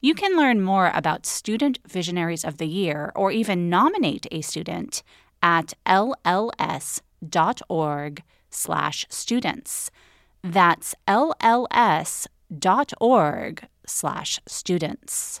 You can learn more about Student Visionaries of the Year or even nominate a student at lls.org slash students. That's lls.org slash students.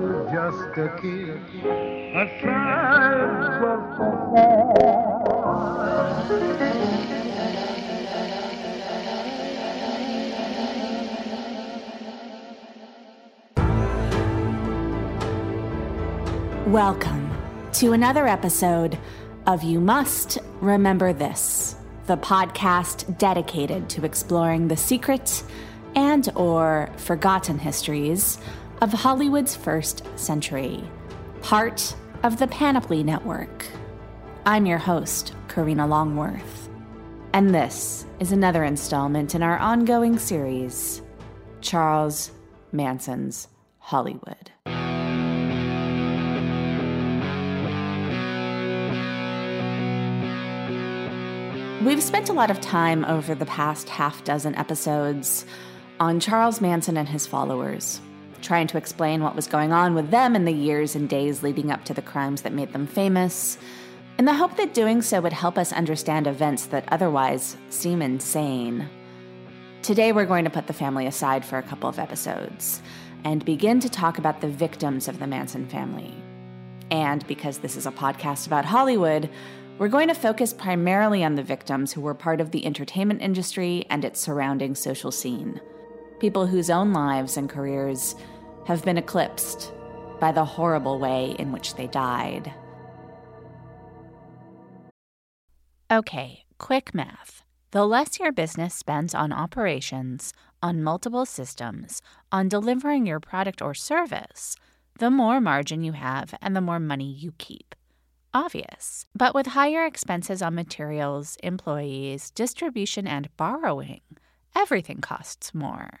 just a kiss, a sigh just a sigh. Welcome to another episode of You Must Remember This, the podcast dedicated to exploring the secret and or forgotten histories of Hollywood's first century, part of the Panoply Network. I'm your host, Karina Longworth, and this is another installment in our ongoing series, Charles Manson's Hollywood. We've spent a lot of time over the past half dozen episodes on Charles Manson and his followers, trying to explain what was going on with them in the years and days leading up to the crimes that made them famous, in the hope that doing so would help us understand events that otherwise seem insane. Today, we're going to put the family aside for a couple of episodes and begin to talk about the victims of the Manson family. And because this is a podcast about Hollywood, we're going to focus primarily on the victims who were part of the entertainment industry and its surrounding social scene. People whose own lives and careers have been eclipsed by the horrible way in which they died. Okay, quick math. The less your business spends on operations, on multiple systems, on delivering your product or service, the more margin you have and the more money you keep obvious. But with higher expenses on materials, employees, distribution, and borrowing, everything costs more.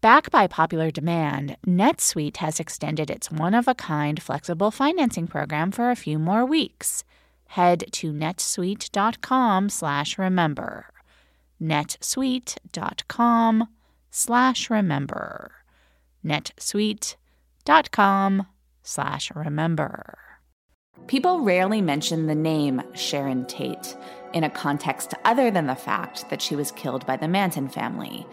Backed by popular demand, NetSuite has extended its one of a kind flexible financing program for a few more weeks. Head to netsuite.com slash remember. netsuite.com slash remember. netsuite.com slash remember. People rarely mention the name Sharon Tate in a context other than the fact that she was killed by the Manson family.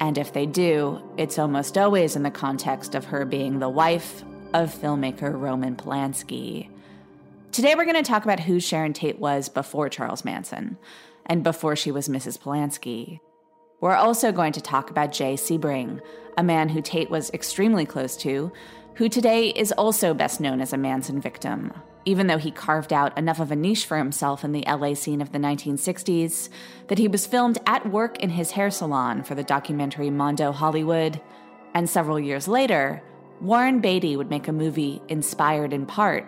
And if they do, it's almost always in the context of her being the wife of filmmaker Roman Polanski. Today, we're going to talk about who Sharon Tate was before Charles Manson and before she was Mrs. Polanski. We're also going to talk about Jay Sebring, a man who Tate was extremely close to, who today is also best known as a Manson victim, even though he carved out enough of a niche for himself in the LA scene of the 1960s that he was filmed at work in his hair salon for the documentary Mondo Hollywood. And several years later, Warren Beatty would make a movie inspired in part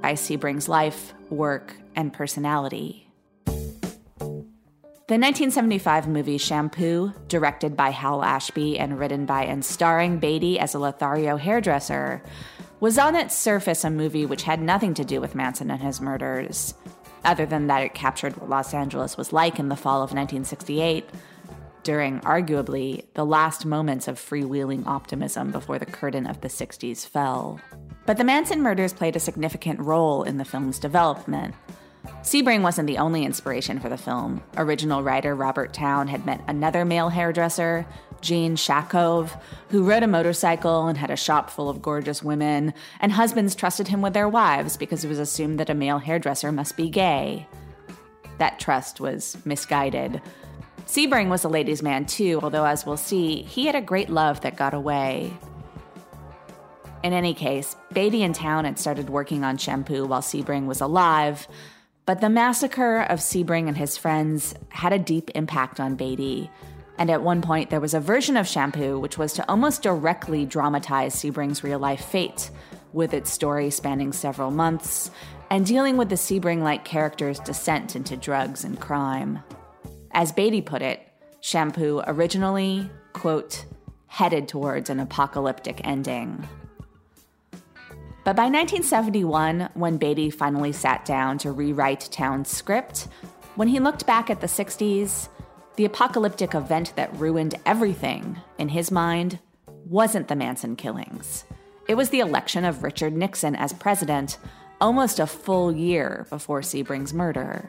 by Sebring's life, work, and personality. The 1975 movie Shampoo, directed by Hal Ashby and written by and starring Beatty as a Lothario hairdresser, was on its surface a movie which had nothing to do with Manson and his murders, other than that it captured what Los Angeles was like in the fall of 1968, during arguably the last moments of freewheeling optimism before the curtain of the 60s fell. But the Manson murders played a significant role in the film's development. Sebring wasn't the only inspiration for the film. Original writer Robert Towne had met another male hairdresser, Gene Shacove, who rode a motorcycle and had a shop full of gorgeous women, and husbands trusted him with their wives because it was assumed that a male hairdresser must be gay. That trust was misguided. Sebring was a ladies' man too, although, as we'll see, he had a great love that got away. In any case, Beatty and Towne had started working on Shampoo while Sebring was alive, but the massacre of Sebring and his friends had a deep impact on Beatty. And at one point, there was a version of Shampoo which was to almost directly dramatize Sebring's real life fate, with its story spanning several months and dealing with the Sebring like character's descent into drugs and crime. As Beatty put it, Shampoo originally, quote, headed towards an apocalyptic ending. But by 1971, when Beatty finally sat down to rewrite Towne's script, when he looked back at the 60s, the apocalyptic event that ruined everything, in his mind, wasn't the Manson killings. It was the election of Richard Nixon as president almost a full year before Sebring's murder.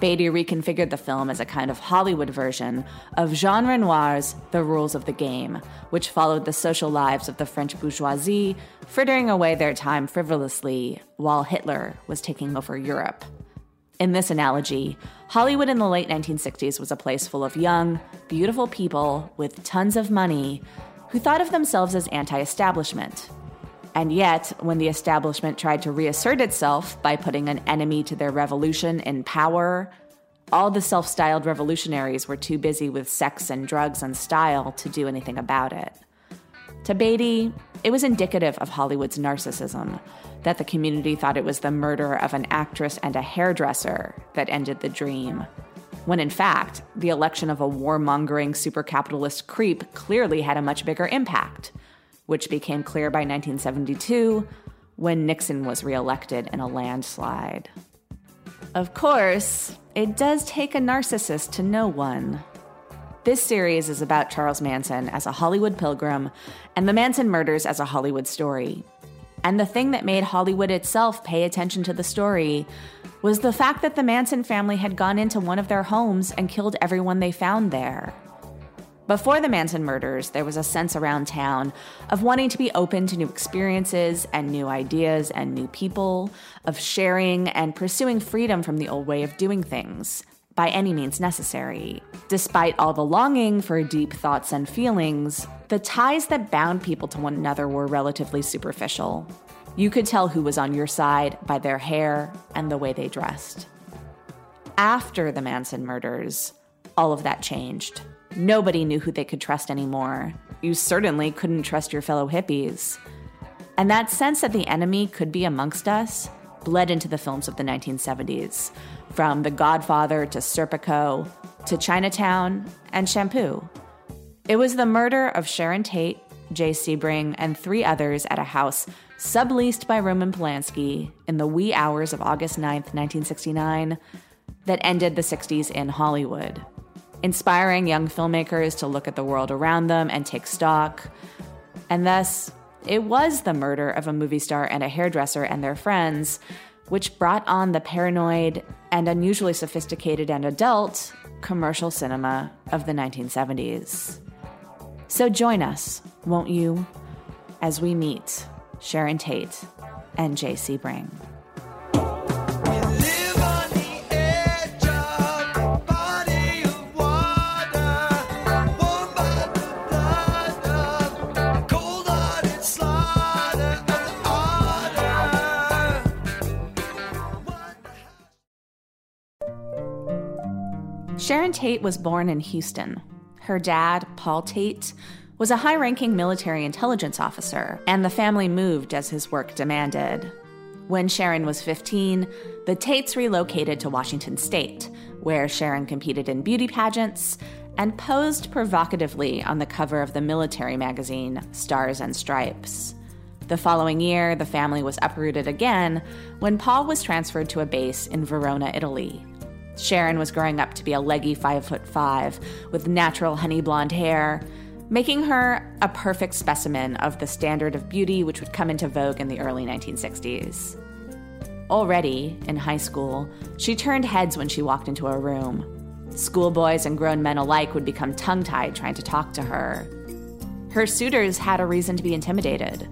Beatty reconfigured the film as a kind of Hollywood version of Jean Renoir's The Rules of the Game, which followed the social lives of the French bourgeoisie, frittering away their time frivolously while Hitler was taking over Europe. In this analogy, Hollywood in the late 1960s was a place full of young, beautiful people with tons of money who thought of themselves as anti establishment, and yet, when the establishment tried to reassert itself by putting an enemy to their revolution in power, all the self styled revolutionaries were too busy with sex and drugs and style to do anything about it. To Beatty, it was indicative of Hollywood's narcissism that the community thought it was the murder of an actress and a hairdresser that ended the dream. When in fact, the election of a warmongering super capitalist creep clearly had a much bigger impact which became clear by 1972 when Nixon was reelected in a landslide. Of course, it does take a narcissist to know one. This series is about Charles Manson as a Hollywood pilgrim and the Manson murders as a Hollywood story. And the thing that made Hollywood itself pay attention to the story was the fact that the Manson family had gone into one of their homes and killed everyone they found there. Before the Manson murders, there was a sense around town of wanting to be open to new experiences and new ideas and new people, of sharing and pursuing freedom from the old way of doing things by any means necessary. Despite all the longing for deep thoughts and feelings, the ties that bound people to one another were relatively superficial. You could tell who was on your side by their hair and the way they dressed. After the Manson murders, all of that changed. Nobody knew who they could trust anymore. You certainly couldn't trust your fellow hippies. And that sense that the enemy could be amongst us bled into the films of the 1970s, from The Godfather to Serpico to Chinatown and Shampoo. It was the murder of Sharon Tate, Jay Sebring, and three others at a house subleased by Roman Polanski in the wee hours of August 9th, 1969, that ended the 60s in Hollywood, inspiring young filmmakers to look at the world around them and take stock. And thus, it was the murder of a movie star and a hairdresser and their friends, which brought on the paranoid and unusually sophisticated and adult commercial cinema of the 1970s. So join us, won't you, as we meet Sharon Tate and J.C. Sebring. Sharon Tate was born in Houston. Her dad, Paul Tate, was a high ranking military intelligence officer, and the family moved as his work demanded. When Sharon was 15, the Tates relocated to Washington State, where Sharon competed in beauty pageants and posed provocatively on the cover of the military magazine Stars and Stripes. The following year, the family was uprooted again when Paul was transferred to a base in Verona, Italy. Sharon was growing up to be a leggy five foot five with natural honey blonde hair, making her a perfect specimen of the standard of beauty which would come into vogue in the early 1960s. Already, in high school, she turned heads when she walked into a room. Schoolboys and grown men alike would become tongue tied trying to talk to her. Her suitors had a reason to be intimidated.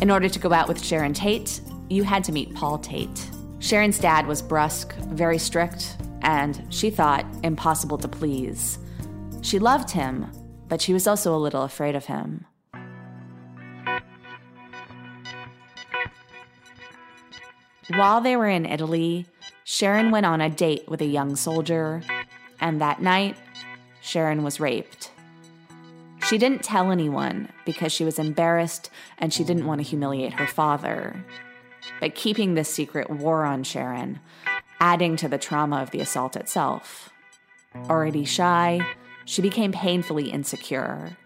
In order to go out with Sharon Tate, you had to meet Paul Tate. Sharon's dad was brusque, very strict, and, she thought, impossible to please. She loved him, but she was also a little afraid of him. While they were in Italy, Sharon went on a date with a young soldier, and that night, Sharon was raped. She didn't tell anyone because she was embarrassed and she didn't want to humiliate her father. But keeping this secret wore on Sharon, adding to the trauma of the assault itself. Already shy, she became painfully insecure.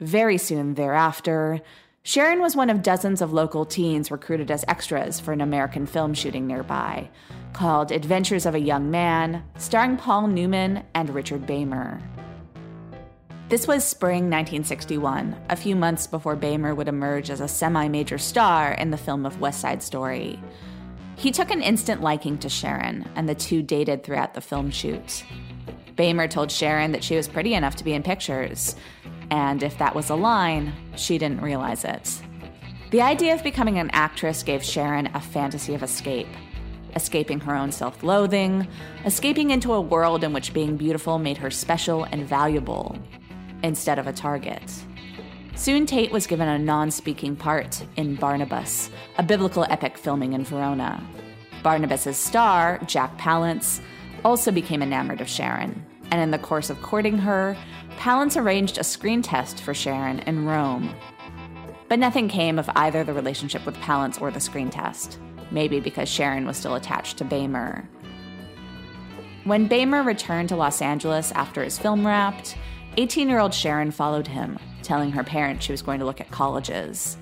Very soon thereafter, Sharon was one of dozens of local teens recruited as extras for an American film shooting nearby, called Adventures of a Young Man, starring Paul Newman and Richard Beymer. This was spring 1961, a few months before Beymer would emerge as a semi major star in the film of West Side Story. He took an instant liking to Sharon, and the two dated throughout the film shoot. Beymer told Sharon that she was pretty enough to be in pictures, and if that was a line, she didn't realize it. The idea of becoming an actress gave Sharon a fantasy of escape escaping her own self loathing, escaping into a world in which being beautiful made her special and valuable instead of a target. Soon Tate was given a non speaking part in Barabbas, a biblical epic filming in Verona. Barabbas's star, Jack Palance, also became enamored of Sharon, and in the course of courting her, Palance arranged a screen test for Sharon in Rome. But nothing came of either the relationship with Palance or the screen test, maybe because Sharon was still attached to Beymer. When Beymer returned to Los Angeles after his film wrapped, 18 year old Sharon followed him, telling her parents she was going to look at colleges.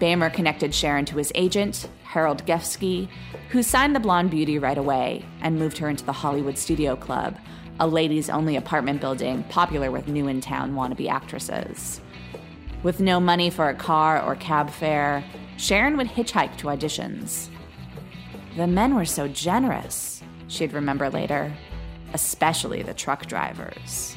Beymer connected Sharon to his agent, Harold Gefsky, who signed the blonde beauty right away and moved her into the Hollywood Studio Club, a ladies only apartment building popular with new in town wannabe actresses. With no money for a car or cab fare, Sharon would hitchhike to auditions. The men were so generous, she'd remember later, especially the truck drivers.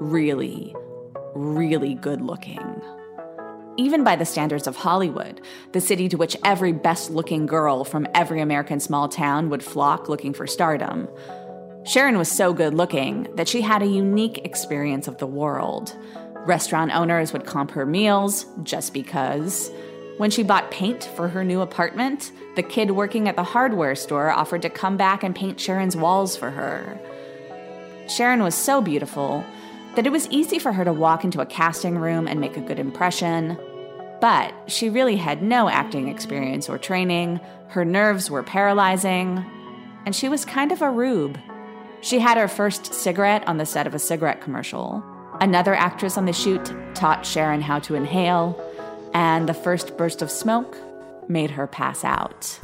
really, really good looking. Even by the standards of Hollywood, the city to which every best looking girl from every American small town would flock looking for stardom. Sharon was so good looking that she had a unique experience of the world. Restaurant owners would comp her meals just because. When she bought paint for her new apartment, the kid working at the hardware store offered to come back and paint Sharon's walls for her. Sharon was so beautiful that it was easy for her to walk into a casting room and make a good impression. But she really had no acting experience or training, her nerves were paralyzing, and she was kind of a rube. She had her first cigarette on the set of a cigarette commercial. Another actress on the shoot taught Sharon how to inhale, and the first burst of smoke made her pass out.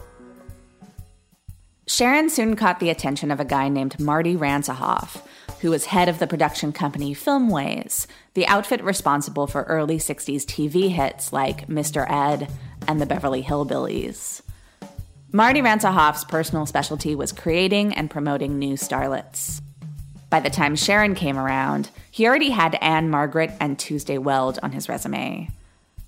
Sharon soon caught the attention of a guy named Marty Ransohoff, who was head of the production company Filmways, the outfit responsible for early 60s TV hits like Mr. Ed and the Beverly Hillbillies. Marty Ransohoff's personal specialty was creating and promoting new starlets. By the time Sharon came around, he already had Ann-Margret and Tuesday Weld on his resume.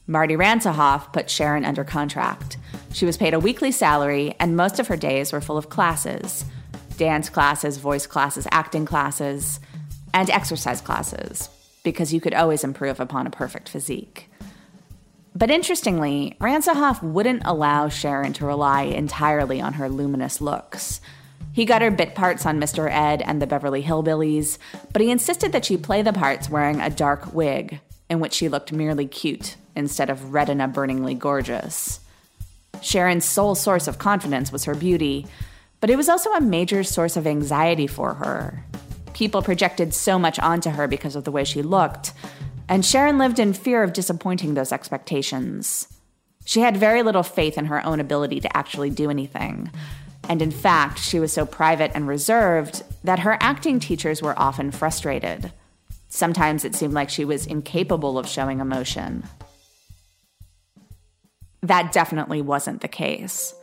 Marty Ransohoff put Sharon under contract. She was paid a weekly salary, and most of her days were full of classes dance classes, voice classes, acting classes, and exercise classes, because you could always improve upon a perfect physique. But interestingly, Ransohoff wouldn't allow Sharon to rely entirely on her luminous looks. He got her bit parts on Mr. Ed and the Beverly Hillbillies, but he insisted that she play the parts wearing a dark wig, in which she looked merely cute instead of retina burningly gorgeous. Sharon's sole source of confidence was her beauty, but it was also a major source of anxiety for her. People projected so much onto her because of the way she looked, and Sharon lived in fear of disappointing those expectations. She had very little faith in her own ability to actually do anything. And in fact, she was so private and reserved that her acting teachers were often frustrated. Sometimes it seemed like she was incapable of showing emotion. That definitely wasn't the case.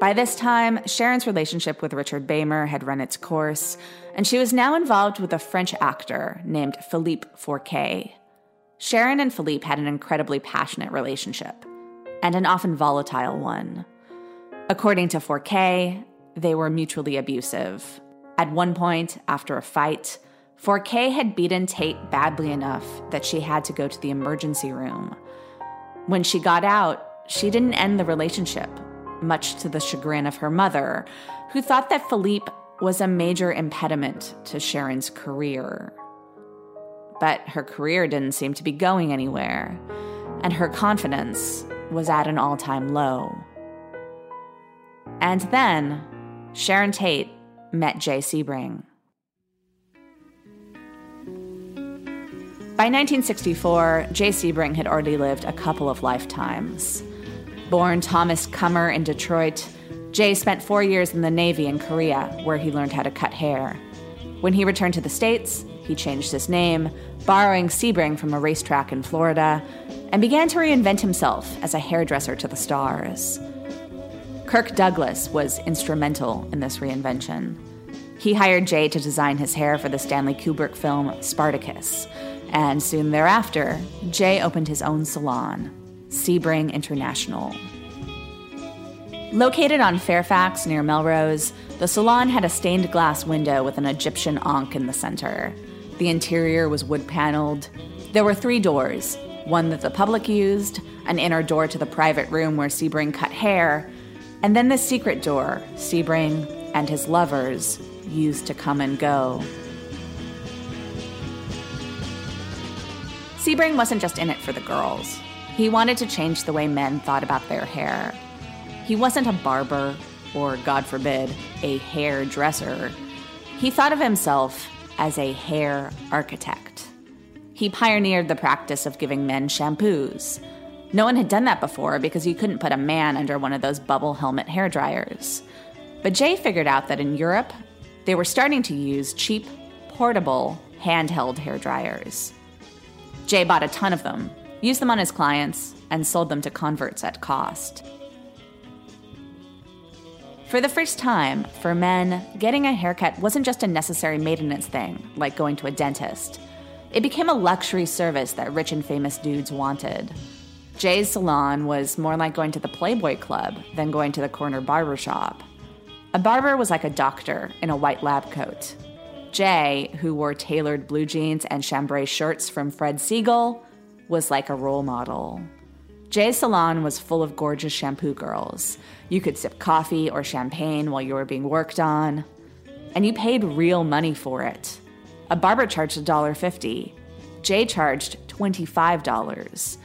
By this time, Sharon's relationship with Richard Beymer had run its course, and she was now involved with a French actor named Philippe Forquet. Sharon and Philippe had an incredibly passionate relationship, and an often volatile one. According to Forquet, they were mutually abusive. At one point, after a fight, Forquet had beaten Tate badly enough that she had to go to the emergency room. When she got out, she didn't end the relationship much to the chagrin of her mother, who thought that Philippe was a major impediment to Sharon's career. But her career didn't seem to be going anywhere, and her confidence was at an all time low. And then Sharon Tate met Jay Sebring. By 1964, Jay Sebring had already lived a couple of lifetimes. Born Thomas Kummer in Detroit, Jay spent four years in the Navy in Korea, where he learned how to cut hair. When he returned to the States, he changed his name, borrowing Sebring from a racetrack in Florida, and began to reinvent himself as a hairdresser to the stars. Kirk Douglas was instrumental in this reinvention. He hired Jay to design his hair for the Stanley Kubrick film Spartacus, and soon thereafter, Jay opened his own salon, Sebring International. Located on Fairfax near Melrose, the salon had a stained glass window with an Egyptian ankh in the center. The interior was wood paneled. There were three doors one that the public used, an inner door to the private room where Sebring cut hair, and then the secret door Sebring and his lovers used to come and go. Sebring wasn't just in it for the girls. He wanted to change the way men thought about their hair. He wasn't a barber, or God forbid, a hairdresser. He thought of himself as a hair architect. He pioneered the practice of giving men shampoos. No one had done that before because you couldn't put a man under one of those bubble helmet hair dryers. But Jay figured out that in Europe, they were starting to use cheap, portable, handheld hair dryers. Jay bought a ton of them, used them on his clients, and sold them to converts at cost. For the first time, for men, getting a haircut wasn't just a necessary maintenance thing, like going to a dentist. It became a luxury service that rich and famous dudes wanted. Jay's salon was more like going to the Playboy Club than going to the corner barber shop. A barber was like a doctor in a white lab coat. Jay, who wore tailored blue jeans and chambray shirts from Fred Segal, was like a role model. Jay's salon was full of gorgeous shampoo girls. You could sip coffee or champagne while you were being worked on, and you paid real money for it. A barber charged $1.50. Jay charged $25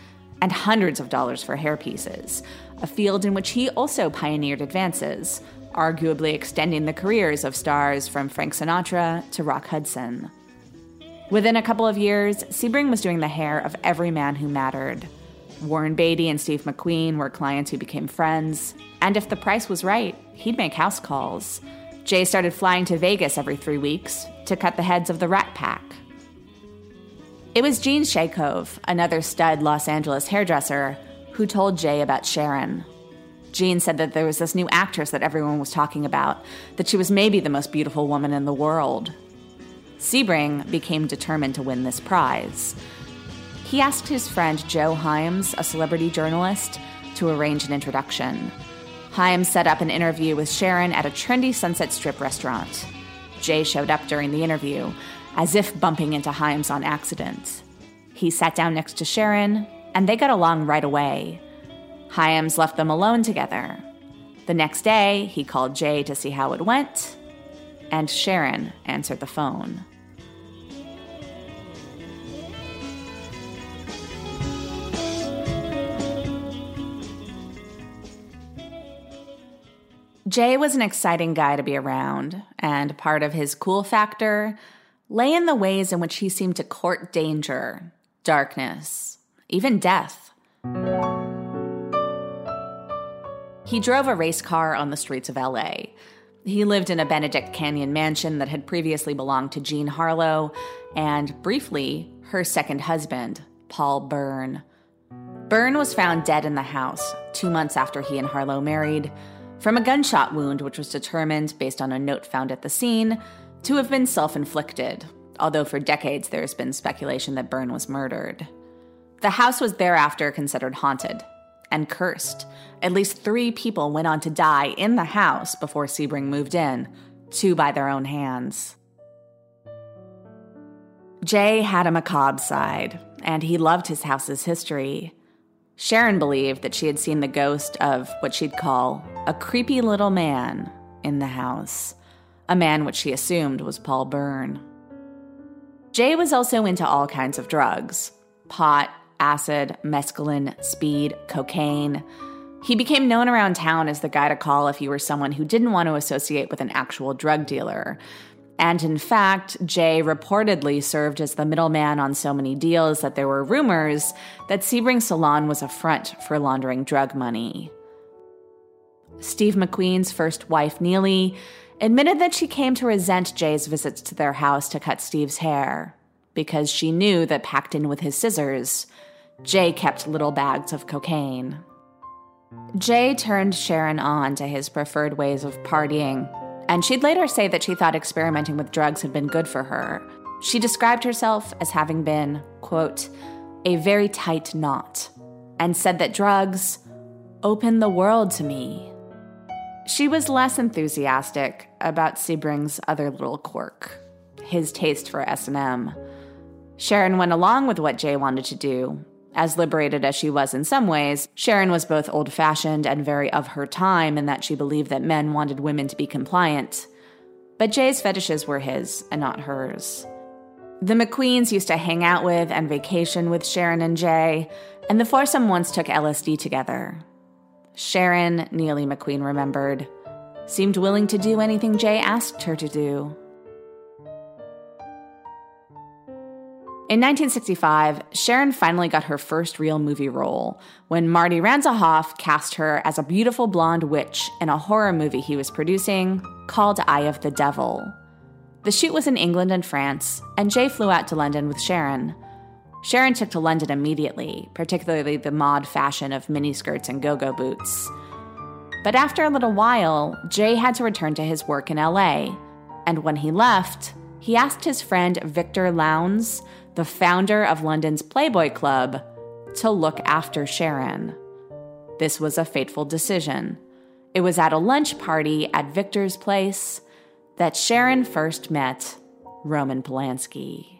and hundreds of dollars for hair pieces, a field in which he also pioneered advances, arguably extending the careers of stars from Frank Sinatra to Rock Hudson. Within a couple of years, Sebring was doing the hair of every man who mattered. Warren Beatty and Steve McQueen were clients who became friends, and if the price was right, he'd make house calls. Jay started flying to Vegas every three weeks to cut the heads of the Rat Pack. It was Gene Shacove, another stud Los Angeles hairdresser, who told Jay about Sharon, Jean said that there was this new actress that everyone was talking about, that she was maybe the most beautiful woman in the world. Sebring became determined to win this prize. He asked his friend Joe Hyams, a celebrity journalist, to arrange an introduction. Hyams set up an interview with Sharon at a trendy Sunset Strip restaurant. Jay showed up during the interview, as if bumping into Hyams on accident. He sat down next to Sharon, and they got along right away. Hyams left them alone together. The next day, he called Jay to see how it went, and Sharon answered the phone. Jay was an exciting guy to be around, and part of his cool factor lay in the ways in which he seemed to court danger, darkness, even death. He drove a race car on the streets of LA. He lived in a Benedict Canyon mansion that had previously belonged to Jean Harlow and, briefly, her second husband, Paul Bern. Bern was found dead in the house two months after he and Harlow married from a gunshot wound, which was determined, based on a note found at the scene, to have been self inflicted, although for decades there has been speculation that Bern was murdered. The house was thereafter considered haunted and cursed. At least three people went on to die in the house before Sebring moved in, two by their own hands. Jay had a macabre side, and he loved his house's history. Sharon believed that she had seen the ghost of what she'd call a creepy little man in the house, a man which she assumed was Paul Bern. Jay was also into all kinds of drugs pot, acid, mescaline, speed, cocaine. He became known around town as the guy to call if you were someone who didn't want to associate with an actual drug dealer. And in fact, Jay reportedly served as the middleman on so many deals that there were rumors that Sebring Salon was a front for laundering drug money. Steve McQueen's first wife, Neile, admitted that she came to resent Jay's visits to their house to cut Steve's hair because she knew that packed in with his scissors, Jay kept little bags of cocaine. Jay turned Sharon on to his preferred ways of partying, and she'd later say that she thought experimenting with drugs had been good for her. She described herself as having been, quote, a very tight knot, and said that drugs opened the world to me. She was less enthusiastic about Sebring's other little quirk, his taste for S&M. Sharon went along with what Jay wanted to do, as liberated as she was in some ways, Sharon was both old fashioned and very of her time in that she believed that men wanted women to be compliant. But Jay's fetishes were his and not hers. The McQueens used to hang out with and vacation with Sharon and Jay, and the foursome once took LSD together. Sharon, Neile McQueen remembered, seemed willing to do anything Jay asked her to do. In 1965, Sharon finally got her first real movie role when Marty Ransohoff cast her as a beautiful blonde witch in a horror movie he was producing called Eye of the Devil. The shoot was in England and France, and Jay flew out to London with Sharon. Sharon took to London immediately, particularly the mod fashion of miniskirts and go go boots. But after a little while, Jay had to return to his work in LA, and when he left, he asked his friend Victor Lowndes the founder of London's Playboy Club, to look after Sharon. This was a fateful decision. It was at a lunch party at Victor's place that Sharon first met Roman Polanski.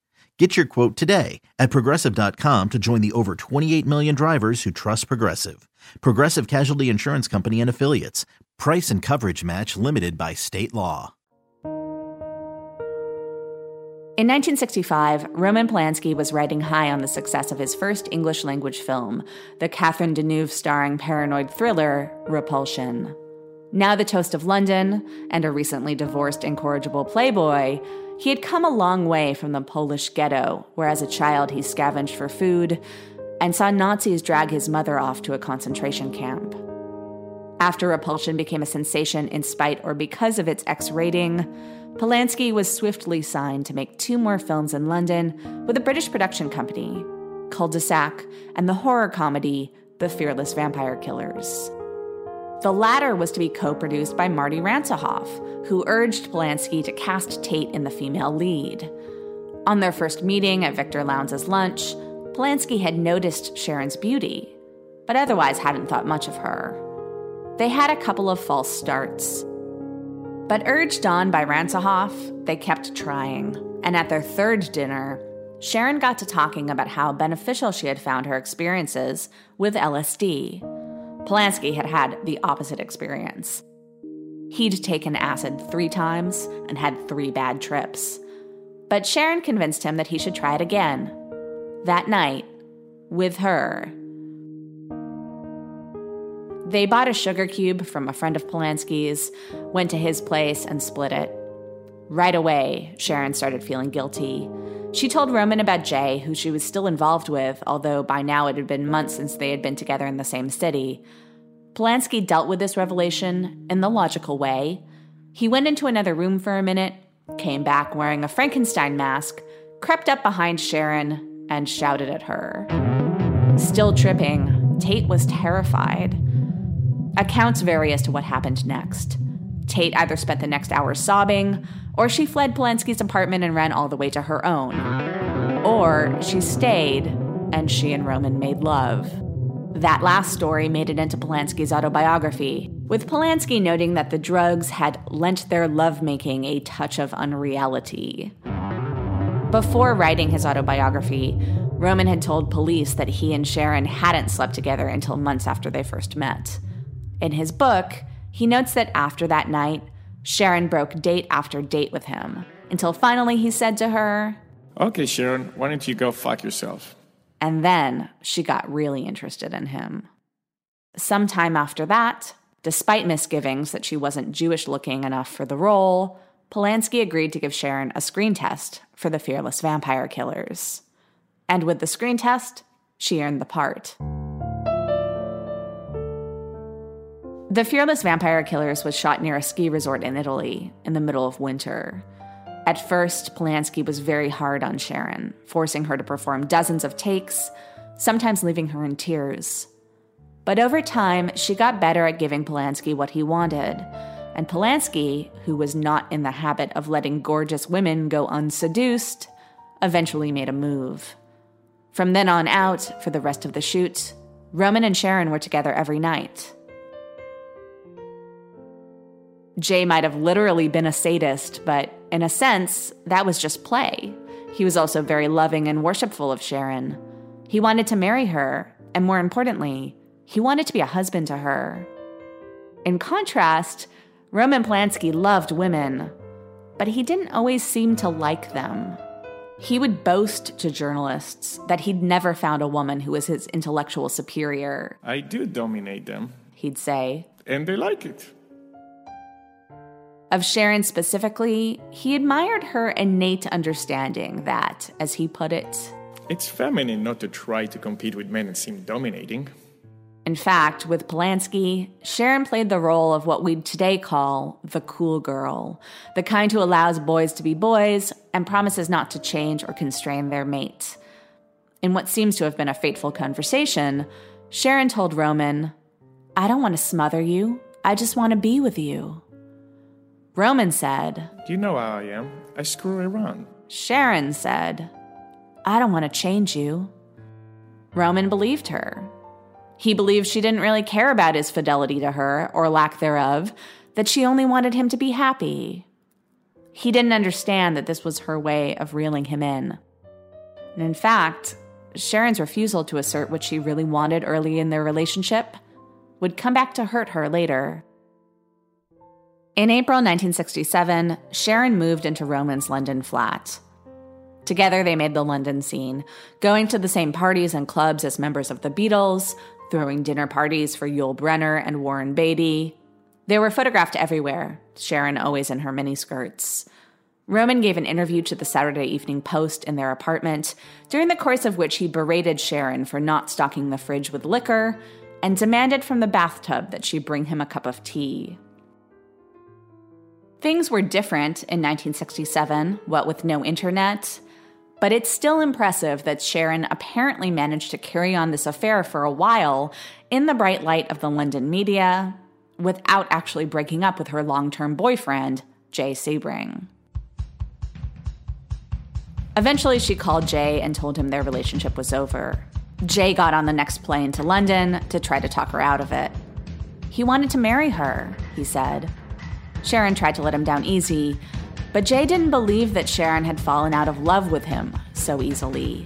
Get your quote today at progressive.com to join the over 28 million drivers who trust Progressive. Progressive Casualty Insurance Company and Affiliates. Price and coverage match limited by state law. In 1965, Roman Polanski was riding high on the success of his first English language film, the Catherine Deneuve starring paranoid thriller Repulsion. Now the toast of London and a recently divorced incorrigible playboy, he had come a long way from the Polish ghetto, where as a child he scavenged for food and saw Nazis drag his mother off to a concentration camp. After Repulsion became a sensation in spite or because of its X rating, Polanski was swiftly signed to make two more films in London with a British production company, Cul-de-sac, and the horror comedy The Fearless Vampire Killers. The latter was to be co produced by Marty Ransohoff, who urged Polanski to cast Tate in the female lead. On their first meeting at Victor Lowndes' lunch, Polanski had noticed Sharon's beauty, but otherwise hadn't thought much of her. They had a couple of false starts. But urged on by Ransohoff, they kept trying. And at their third dinner, Sharon got to talking about how beneficial she had found her experiences with LSD. Polanski had had the opposite experience. He'd taken acid three times and had three bad trips. But Sharon convinced him that he should try it again. That night, with her. They bought a sugar cube from a friend of Polanski's, went to his place, and split it. Right away, Sharon started feeling guilty. She told Roman about Jay, who she was still involved with, although by now it had been months since they had been together in the same city. Polanski dealt with this revelation in the logical way. He went into another room for a minute, came back wearing a Frankenstein mask, crept up behind Sharon, and shouted at her. Still tripping, Tate was terrified. Accounts vary as to what happened next. Tate either spent the next hour sobbing, or she fled Polanski's apartment and ran all the way to her own. Or she stayed, and she and Roman made love. That last story made it into Polanski's autobiography, with Polanski noting that the drugs had lent their lovemaking a touch of unreality. Before writing his autobiography, Roman had told police that he and Sharon hadn't slept together until months after they first met. In his book, he notes that after that night, Sharon broke date after date with him until finally he said to her, Okay, Sharon, why don't you go fuck yourself? And then she got really interested in him. Sometime after that, despite misgivings that she wasn't Jewish looking enough for the role, Polanski agreed to give Sharon a screen test for the Fearless Vampire Killers. And with the screen test, she earned the part. The Fearless Vampire Killers was shot near a ski resort in Italy in the middle of winter. At first, Polanski was very hard on Sharon, forcing her to perform dozens of takes, sometimes leaving her in tears. But over time, she got better at giving Polanski what he wanted. And Polanski, who was not in the habit of letting gorgeous women go unseduced, eventually made a move. From then on out, for the rest of the shoot, Roman and Sharon were together every night. Jay might have literally been a sadist, but in a sense, that was just play. He was also very loving and worshipful of Sharon. He wanted to marry her, and more importantly, he wanted to be a husband to her. In contrast, Roman Polanski loved women, but he didn't always seem to like them. He would boast to journalists that he'd never found a woman who was his intellectual superior. I do dominate them. He'd say. And they like it. Of Sharon specifically, he admired her innate understanding that, as he put it, it's feminine not to try to compete with men and seem dominating. In fact, with Polanski, Sharon played the role of what we'd today call the cool girl, the kind who allows boys to be boys and promises not to change or constrain their mate. In what seems to have been a fateful conversation, Sharon told Roman, I don't want to smother you, I just want to be with you. Roman said, Do You know how I am. I screw around. Sharon said, I don't want to change you. Roman believed her. He believed she didn't really care about his fidelity to her, or lack thereof, that she only wanted him to be happy. He didn't understand that this was her way of reeling him in. And in fact, Sharon's refusal to assert what she really wanted early in their relationship would come back to hurt her later. In April 1967, Sharon moved into Roman's London flat. Together, they made the London scene, going to the same parties and clubs as members of the Beatles, throwing dinner parties for Yul Brynner and Warren Beatty. They were photographed everywhere, Sharon always in her miniskirts. Roman gave an interview to the Saturday Evening Post in their apartment, during the course of which he berated Sharon for not stocking the fridge with liquor and demanded from the bathtub that she bring him a cup of tea. Things were different in 1967, what with no internet, but it's still impressive that Sharon apparently managed to carry on this affair for a while in the bright light of the London media without actually breaking up with her long term boyfriend, Jay Sebring. Eventually, she called Jay and told him their relationship was over. Jay got on the next plane to London to try to talk her out of it. He wanted to marry her, he said, Sharon tried to let him down easy, but Jay didn't believe that Sharon had fallen out of love with him so easily.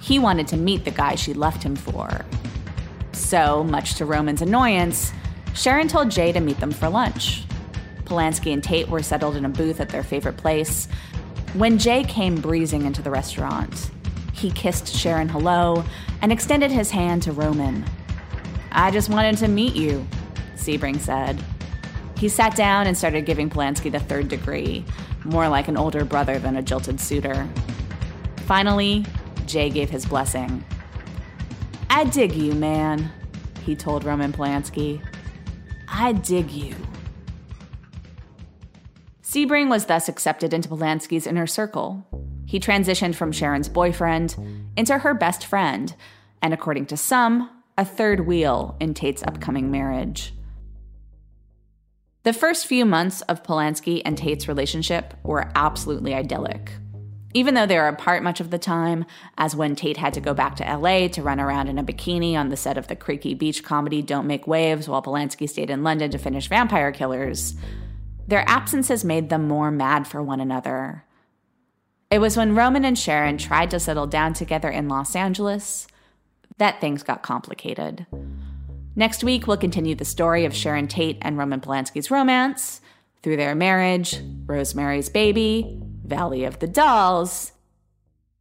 He wanted to meet the guy she left him for. So, much to Roman's annoyance, Sharon told Jay to meet them for lunch. Polanski and Tate were settled in a booth at their favorite place when Jay came breezing into the restaurant. He kissed Sharon hello and extended his hand to Roman. I just wanted to meet you, Sebring said. He sat down and started giving Polanski the third degree, more like an older brother than a jilted suitor. Finally, Jay gave his blessing. I dig you, man, he told Roman Polanski. I dig you. Sebring was thus accepted into Polanski's inner circle. He transitioned from Sharon's boyfriend into her best friend, and according to some, a third wheel in Tate's upcoming marriage. The first few months of Polanski and Tate's relationship were absolutely idyllic. Even though they were apart much of the time, as when Tate had to go back to LA to run around in a bikini on the set of the creaky beach comedy Don't Make Waves while Polanski stayed in London to finish Vampire Killers, their absences made them more mad for one another. It was when Roman and Sharon tried to settle down together in Los Angeles that things got complicated. Next week, we'll continue the story of Sharon Tate and Roman Polanski's romance through their marriage, Rosemary's Baby, Valley of the Dolls,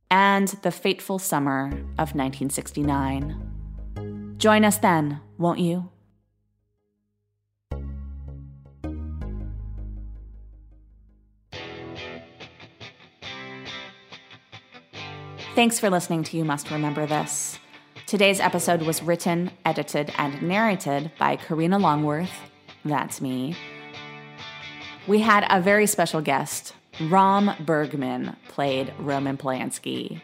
and the fateful summer of 1969. Join us then, won't you? Thanks for listening to You Must Remember This. Today's episode was written, edited, and narrated by Karina Longworth. That's me. We had a very special guest. Rom Bergman played Roman Polanski.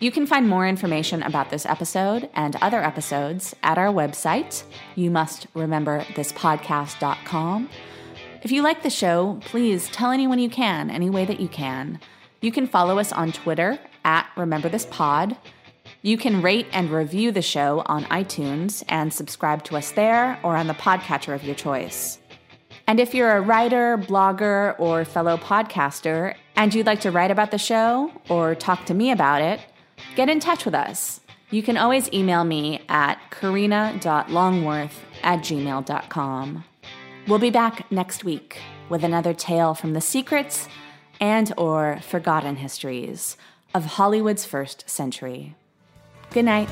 You can find more information about this episode and other episodes at our website, you must remember this podcast.com. If you like the show, please tell anyone you can, any way that you can. You can follow us on Twitter at Remember This Pod. You can rate and review the show on iTunes and subscribe to us there or on the podcatcher of your choice. And if you're a writer, blogger, or fellow podcaster and you'd like to write about the show or talk to me about it, get in touch with us. You can always email me at karina.longworth at gmail.com. We'll be back next week with another tale from the secrets and or forgotten histories of Hollywood's first century. Good night.